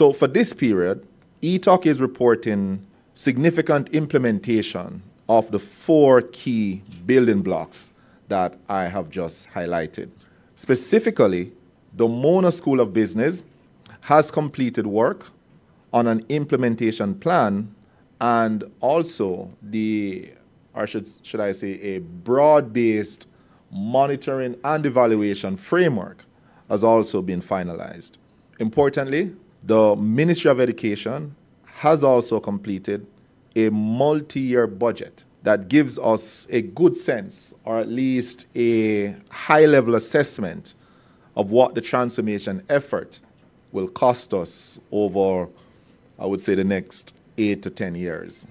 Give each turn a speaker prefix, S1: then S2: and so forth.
S1: So for this period, ETOC is reporting significant implementation of the four key building blocks that I have just highlighted. Specifically, the Mona School of Business has completed work on an implementation plan and also the, or should, should I say, a broad based monitoring and evaluation framework has also been finalized. Importantly, the Ministry of Education has also completed a multi year budget that gives us a good sense, or at least a high level assessment, of what the transformation effort will cost us over, I would say, the next eight to 10 years.